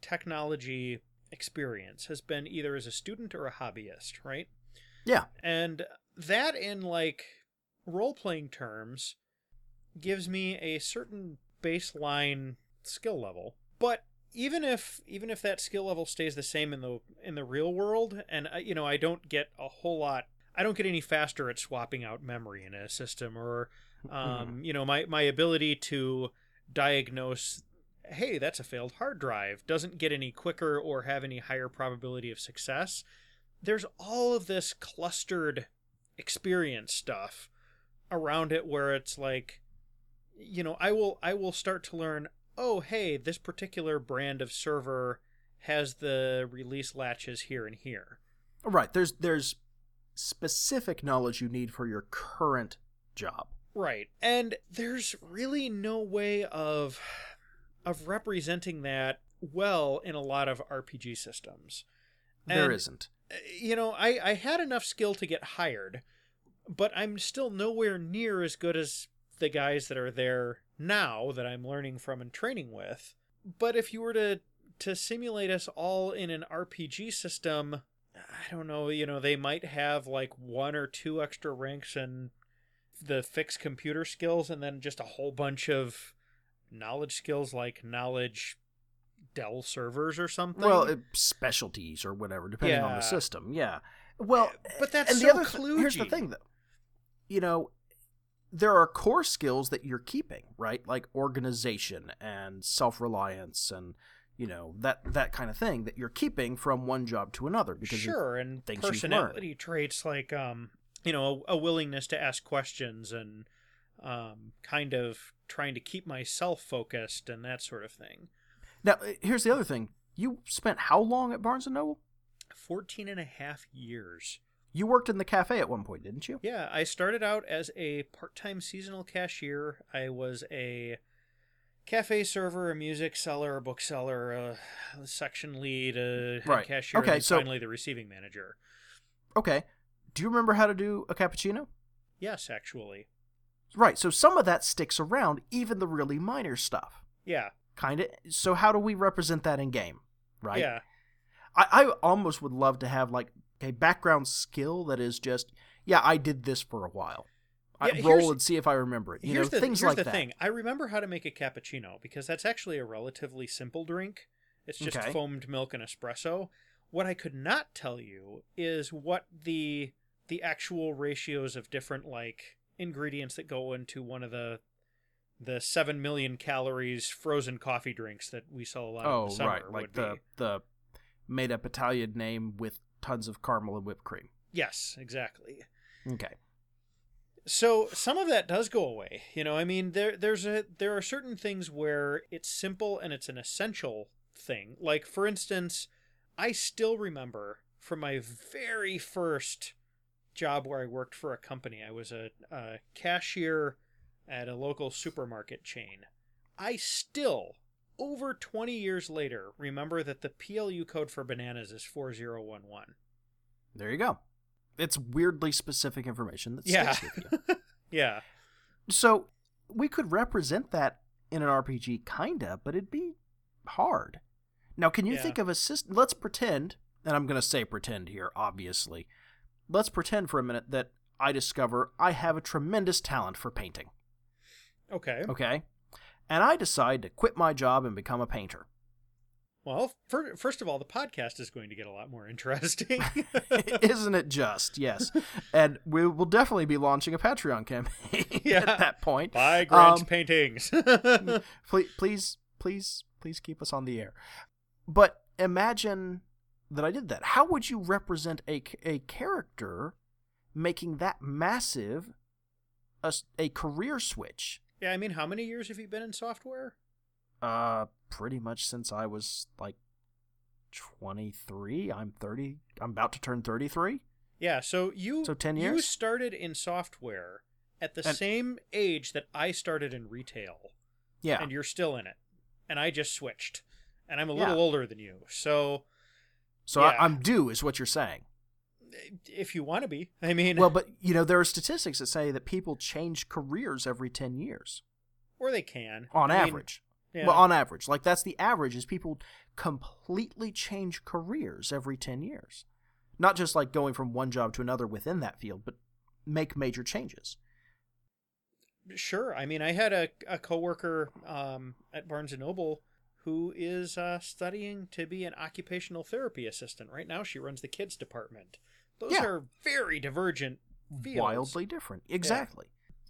technology experience has been either as a student or a hobbyist, right? Yeah. And that, in like role playing terms, gives me a certain baseline skill level. But even if even if that skill level stays the same in the in the real world, and I, you know I don't get a whole lot, I don't get any faster at swapping out memory in a system, or um, you know my my ability to diagnose hey, that's a failed hard drive, doesn't get any quicker or have any higher probability of success. There's all of this clustered experience stuff around it where it's like you know, I will I will start to learn, oh, hey, this particular brand of server has the release latches here and here. Right. There's there's specific knowledge you need for your current job. Right. And there's really no way of of representing that well in a lot of RPG systems. There And, not uh, You know, I I had enough skill to get hired, but I'm still nowhere near as good as the guys that are there now that I'm learning from and training with. But if you were to to simulate us all in an RPG system, I don't know, you know, they might have like one or two extra ranks and the fixed computer skills and then just a whole bunch of knowledge skills like knowledge Dell servers or something. Well, specialties or whatever, depending on the system. Yeah. Well, but that's and so the other th- here's the thing, though. You know, there are core skills that you're keeping, right? Like organization and self-reliance, and you know that that kind of thing that you're keeping from one job to another because sure and personality traits like um you know a, a willingness to ask questions and um kind of trying to keep myself focused and that sort of thing now uh, here's the other thing. You spent how long at Barnes and Noble? 14 and a half years You worked in the cafe at one point, didn't you? yeah i started out as a part-time seasonal cashier i was a cafe server a music seller a bookseller a section lead a Right. cashier Okay, and so- finally the receiving manager Okay. Do you remember how to do a cappuccino? yes actually Right. So some of that sticks around, even the really minor stuff. yeah Kind of. So how do we represent that in game? Right. yeah I, I almost would love to have like a background skill that is just, yeah, I did this for a while. I Yeah, roll and see if I remember it. You here's know, the, things here's like the that. thing. I remember how to make a cappuccino because that's actually a relatively simple drink. It's just Okay. foamed milk and espresso. What I could not tell you is what the the actual ratios of different like ingredients that go into one of the the seven million calories frozen coffee drinks that we sell a lot Oh, right. Like the be. the made up Italian name with tons of caramel and whipped cream. Yes, exactly. Okay. So some of that does go away. You know, I mean, there there's a there are certain things where it's simple and it's an essential thing. Like for instance, I still remember from my very first job where I worked for a company. I was a, a cashier at a local supermarket chain. I still, over 20 years later, remember that the PLU code for bananas is 4011. There you go. It's weirdly specific information that Yeah. sticks with you. Yeah. So we could represent that in an RPG, kinda, but it'd be hard. Now, can you Yeah. think of a system? Let's pretend, and I'm going to say pretend here, obviously. Let's pretend for a minute that I discover I have a tremendous talent for painting. Okay. Okay, and I decide to quit my job and become a painter. Well, fir- first of all, the podcast is going to get a lot more interesting. Isn't it just? Yes, and we will definitely be launching a Patreon campaign Yeah. at that point. Buy Grant's Um, paintings. please, please, please, please keep us on the air. But imagine that I did that. How would you represent a a character making that massive a career switch? Yeah, I mean, how many years have you been in software? Uh, pretty much since I was like twenty three. I'm thirty. I'm about to turn thirty three. Yeah, so you So 10 years? you started in software at the And- same age that I started in retail, Yeah. and you're still in it. And I just switched, and I'm a Yeah. little older than you. So so yeah. I, I'm due, is what you're saying. If you want to be, I mean, Well, but you know there are statistics that say that people change careers every ten years or they can on I mean, average. yeah. Well, on average, like that's the average is people completely change careers every 10 years. Not just like going from one job to another within that field, but make major changes. Sure. I mean, I had a, a coworker um, at Barnes and Noble who is uh, studying to be an occupational therapy assistant. Right now, she runs the kids department. Those Yeah. are very divergent fields. Wildly different. Exactly.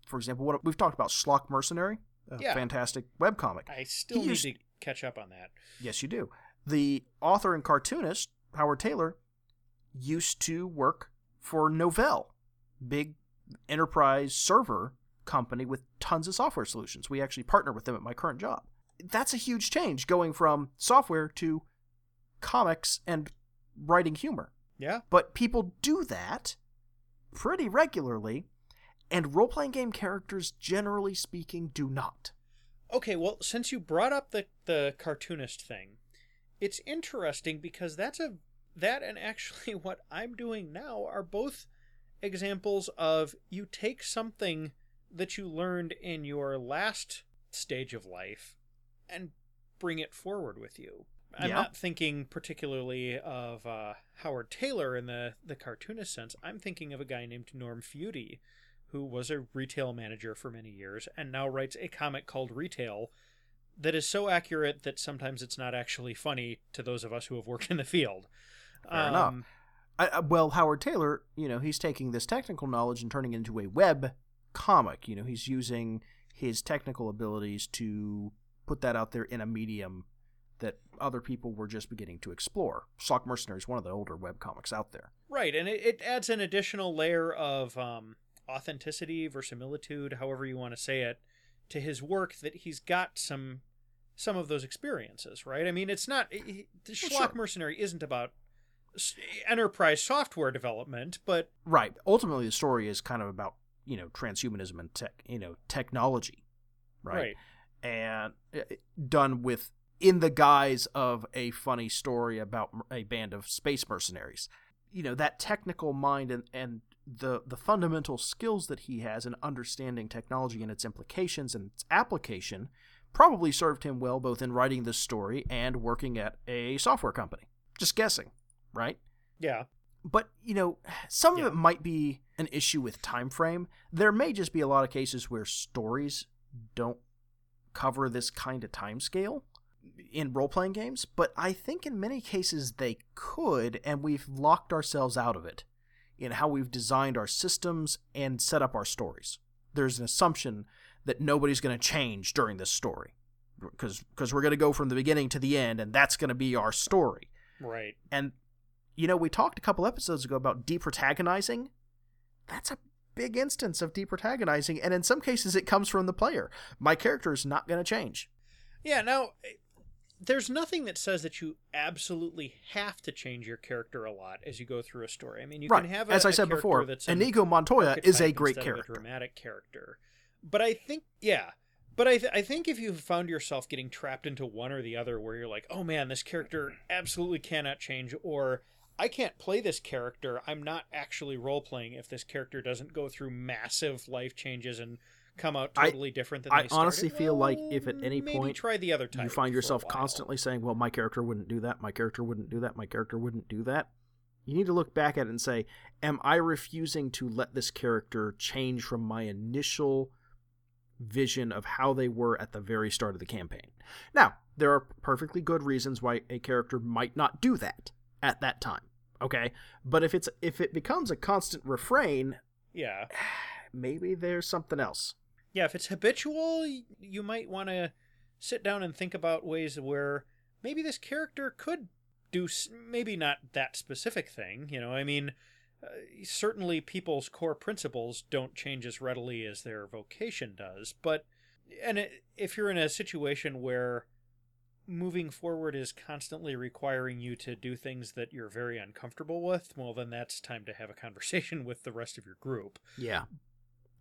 For example, what we've talked about Schlock Mercenary, a Yeah. fantastic webcomic. I still He need used- to catch up on that. Yes, you do. The author and cartoonist, Howard Tayler, used to work for Novell, big enterprise server company with tons of software solutions. We actually partner with them at my current job. That's a huge change going from software to comics and writing humor. Yeah. But people do that pretty regularly, and role playing game characters, generally speaking, do not. Okay, well, since you brought up the, the cartoonist thing, it's interesting because that's a that and actually what I'm doing now are both examples of you take something that you learned in your last stage of life and bring it forward with you. I'm Yeah. not thinking particularly of uh, Howard Tayler in the, the cartoonist sense. I'm thinking of a guy named Norm Feuti, who was a retail manager for many years and now writes a comic called Retail that is so accurate that sometimes it's not actually funny to those of us who have worked in the field. Um, Fair enough. I, I, well, Howard Tayler, you know, he's taking this technical knowledge and turning it into a web comic. You know, he's using his technical abilities to put that out there in a medium that other people were just beginning to explore. Schlock Mercenary is one of the older web comics out there. Right, and it, it adds an additional layer of um, authenticity, verisimilitude, however you want to say it, to his work that he's got some some of those experiences. Right, I mean, it's not he, the Well, Schlock sure. Mercenary isn't about enterprise software development, but Right. Ultimately, the story is kind of about you know transhumanism and tech, you know, technology, right? right, and uh, done with in the guise of a funny story about a band of space mercenaries. You know that technical mind and and the the fundamental skills that he has in understanding technology and its implications and its application probably served him well both in writing this story and working at a software company. Just guessing, right? yeah, but you know some Yeah. of it might be an issue with time frame there may just be a lot of cases where stories don't cover this kind of time scale in role-playing games but i think in many cases they could and we've locked ourselves out of it in how we've designed our systems and set up our stories there's an assumption that nobody's going to change during this story because because we're going to go from the beginning to the end and that's going to be our story right, and you know, we talked a couple episodes ago about deprotagonizing. That's a big instance of deprotagonizing, and in some cases, it comes from the player. My character is not going to change. yeah. Now, there's nothing that says that you absolutely have to change your character a lot as you go through a story. I mean, you right. can have a, As I said before, that's an Inigo Montoya is a great character. a dramatic character. But I think, yeah, but I, th- I think if you've found yourself getting trapped into one or the other, where you're like, oh man, this character absolutely cannot change, or I can't play this character, I'm not actually role playing if this character doesn't go through massive life changes and come out I- totally different than I they started. I honestly feel like if at any point try the other type You find yourself constantly saying, "Well, my character wouldn't do that. My character wouldn't do that. My character wouldn't do that." You need to look back at it and say, "Am I refusing to let this character change from my initial vision of how they were at the very start of the campaign?" Now, there are perfectly good reasons why a character might not do that at that time. Okay, but if it's if it becomes a constant refrain, Yeah. maybe there's something else. Yeah, if it's habitual, you might want to sit down and think about ways where maybe this character could do maybe not that specific thing. You know, I mean, uh, certainly people's core principles don't change as readily as their vocation does. But and it, if you're in a situation where moving forward is constantly requiring you to do things that you're very uncomfortable with, well, then that's time to have a conversation with the rest of your group. Yeah,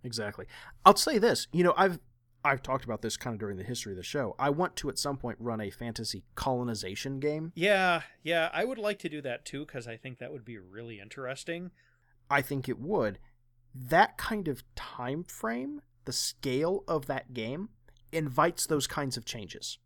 exactly. I'll say this. You know, I've I've talked about this kind of during the history of the show. I want to at some point run a fantasy colonization game. Yeah, yeah, I would like to do that too because I think that would be really interesting. I think it would. That kind of time frame, the scale of that game, invites those kinds of changes.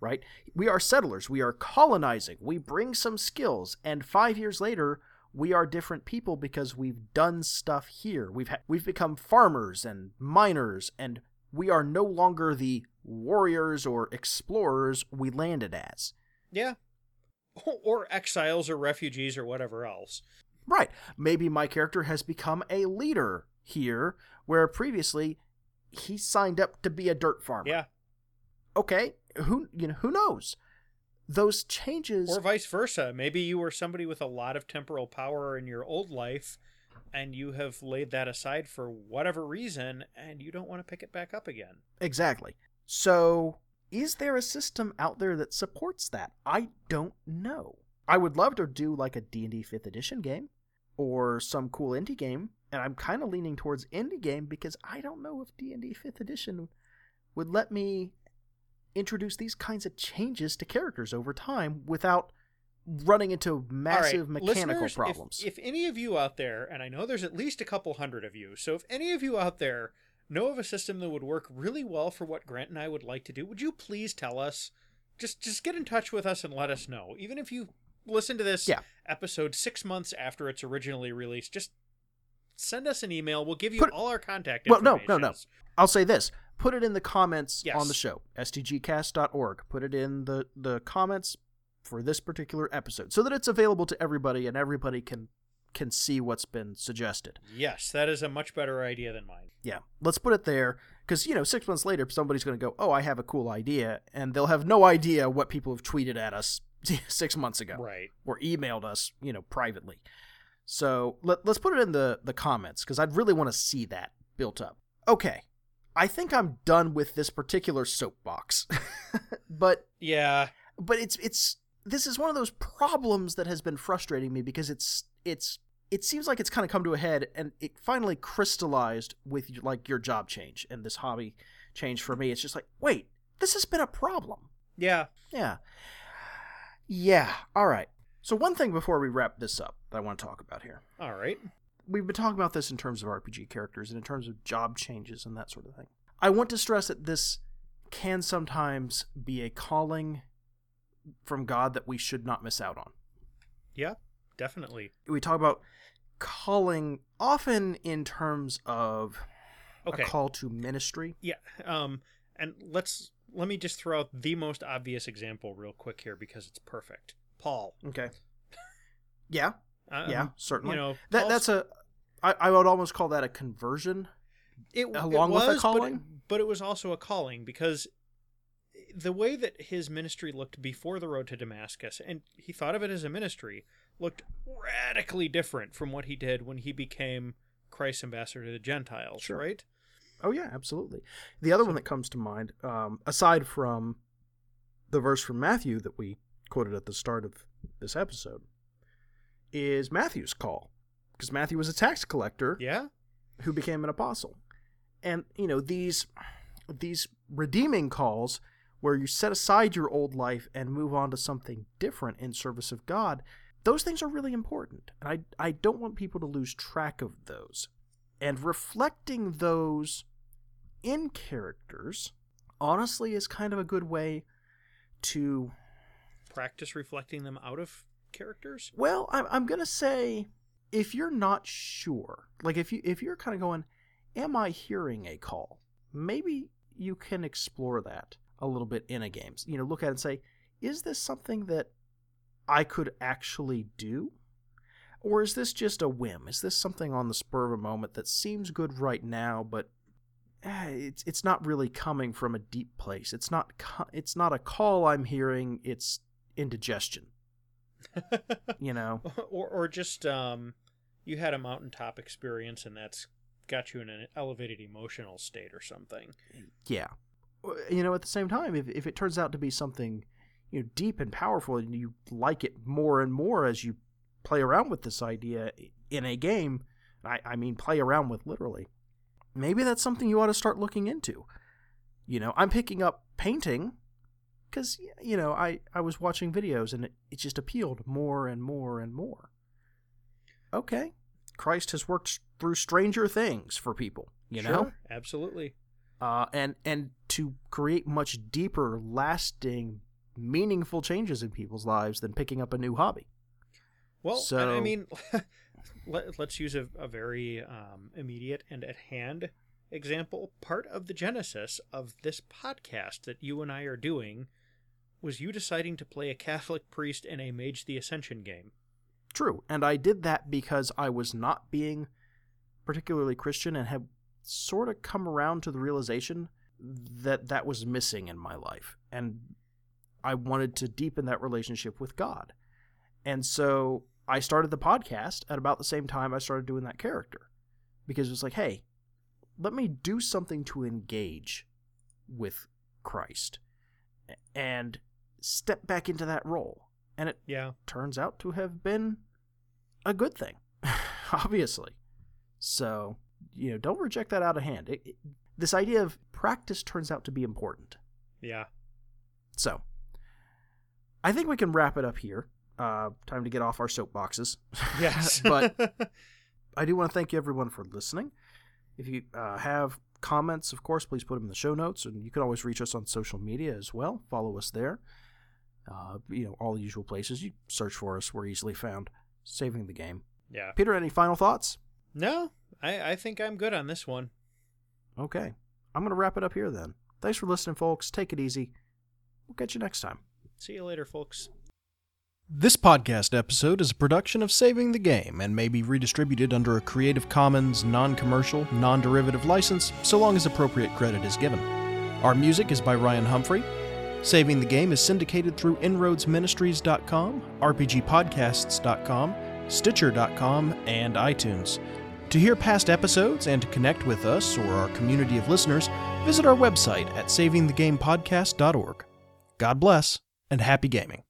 Right? We are settlers. We are colonizing. We bring some skills, and five years later, we are different people because we've done stuff here. We've ha- we've become farmers and miners, and we are no longer the warriors or explorers we landed as. Yeah. Or exiles or refugees or whatever else. Right. Maybe my character has become a leader here, where previously he signed up to be a dirt farmer. Yeah. okay, who you know who knows? Those changes Or vice versa. Maybe you were somebody with a lot of temporal power in your old life and you have laid that aside for whatever reason and you don't want to pick it back up again. Exactly. So, is there a system out there that supports that? I don't know. I would love to do like a D&D 5th edition game or some cool indie game, and I'm kind of leaning towards indie game because I don't know if D&D 5th edition would let me introduce these kinds of changes to characters over time without running into massive right, mechanical listeners, if- problems. If, any of you out there, and I know there's at least a couple hundred of you, so if any of you out there know of a system that would work really well for what Grant and I would like to do, would you please tell us? Just just get in touch with us and let us know. Even if you listen to this Yeah. episode six months after it's originally released, just send us an email. We'll give you Put- all our contact Well, no, no, no. I'll say this. Put it in the comments Yes. on the show, stgcast.org. Put it in the, the comments for this particular episode so that it's available to everybody and everybody can can see what's been suggested. Yes, that is a much better idea than mine. Yeah, let's put it there because you know six months later somebody's going to go, "Oh, I have a cool idea," and they'll have no idea what people have tweeted at us six months ago Right. or emailed us, you know, privately. So let, let's put it in the the comments because I'd really want to see that built up. Okay, I think I'm done with this particular soapbox, but Yeah. but it's it's this is one of those problems that has been frustrating me because it's it's it seems like it's kind of come to a head and it finally crystallized with like your job change and this hobby change for me. It's just like wait, this has been a problem. Yeah. Yeah. Yeah. All right. So one thing before we wrap this up that I want to talk about here. All right. We've been talking about this in terms of RPG characters and in terms of job changes and that sort of thing. I want to stress that this can sometimes be a calling from God that we should not miss out on. Yeah. Definitely. We talk about calling often in terms of Okay. a call to ministry. Yeah. Um, and let's let me just throw out the most obvious example real quick here because it's perfect. Paul. Okay. Yeah, Um, yeah, certainly. You know that that's a I, I would almost call that a conversion. it, along it with a was, but it- calling? but it was also a calling because the way that his ministry looked before the road to Damascus, and he thought of it as a ministry, looked radically different from what he did when he became Christ's ambassador to the Gentiles. Sure. Right? Oh yeah, absolutely. The other one that comes to mind, um, aside from the verse from Matthew that we quoted at the start of this episode, is Matthew's call, because Matthew was a tax collector Yeah. who became an apostle, and you know these these redeeming calls where you set aside your old life and move on to something different in service of God. Those things are really important, and I I don't want people to lose track of those. And reflecting those in characters, honestly, is kind of a good way to Practice reflecting them out of characters. well, I'm I'm gonna say if you're not sure, like if you if you're kind of going, am I hearing a call? Maybe you can explore that a little bit in a game. You know, look at it and say, is this something that I could actually do? Or is this just a whim? Is this something on the spur of a moment that seems good right now, but eh, it's it's not really coming from a deep place. It's not it's not a call I'm hearing. It's indigestion. You know. or or just um you had a mountaintop experience and that's got you in an elevated emotional state or something. Yeah. You know, at the same time, if, if it turns out to be something, you know, deep and powerful and you like it more and more as you play around with this idea in a game, I, I mean, play around with literally, maybe that's something you ought to start looking into. You know, I'm picking up painting because, you know, I, I was watching videos and it, it just appealed more and more and more. Okay. Christ has worked through stranger things for people, you know? Absolutely. uh, and and to create much deeper, lasting, meaningful changes in people's lives than picking up a new hobby. Well, and I mean, let, let's use a, a very um, immediate and at hand example. Part of the genesis of this podcast that you and I are doing was you deciding to play a Catholic priest in a Mage the Ascension game. True, and I did that because I was not being particularly Christian and had sort of come around to the realization that that was missing in my life and I wanted to deepen that relationship with God. And so I started the podcast at about the same time I started doing that character because it was like, hey, let me do something to engage with Christ and step back into that role. And it Yeah. turns out to have been a good thing, obviously. So, you know, don't reject that out of hand. It, it- this idea of practice turns out to be important. Yeah. So, I think we can wrap it up here. Uh, time to get off our soapboxes. Yes. but I do want to thank you everyone for listening. If you uh, have comments, of course, please put them in the show notes, and you can always reach us on social media as well. Follow us there. Uh, you know, all the usual places. You search for us; we're easily found. Saving the game. yeah. Peter, any final thoughts? No, I, I think I'm good on this one. Okay, I'm gonna wrap it up here then. Thanks for listening, folks. Take it easy. We'll catch you next time. See you later, folks. This podcast episode is a production of Saving the Game and may be redistributed under a Creative Commons non commercial, non derivative license so long as appropriate credit is given. Our music is by Ryan Humphrey. Saving the Game is syndicated through InroadsMinistries.com, RPGPodcasts.com, Stitcher.com, and iTunes. To hear past episodes and to connect with us or our community of listeners, visit our website at savingthegamepodcast.org. God bless and happy gaming.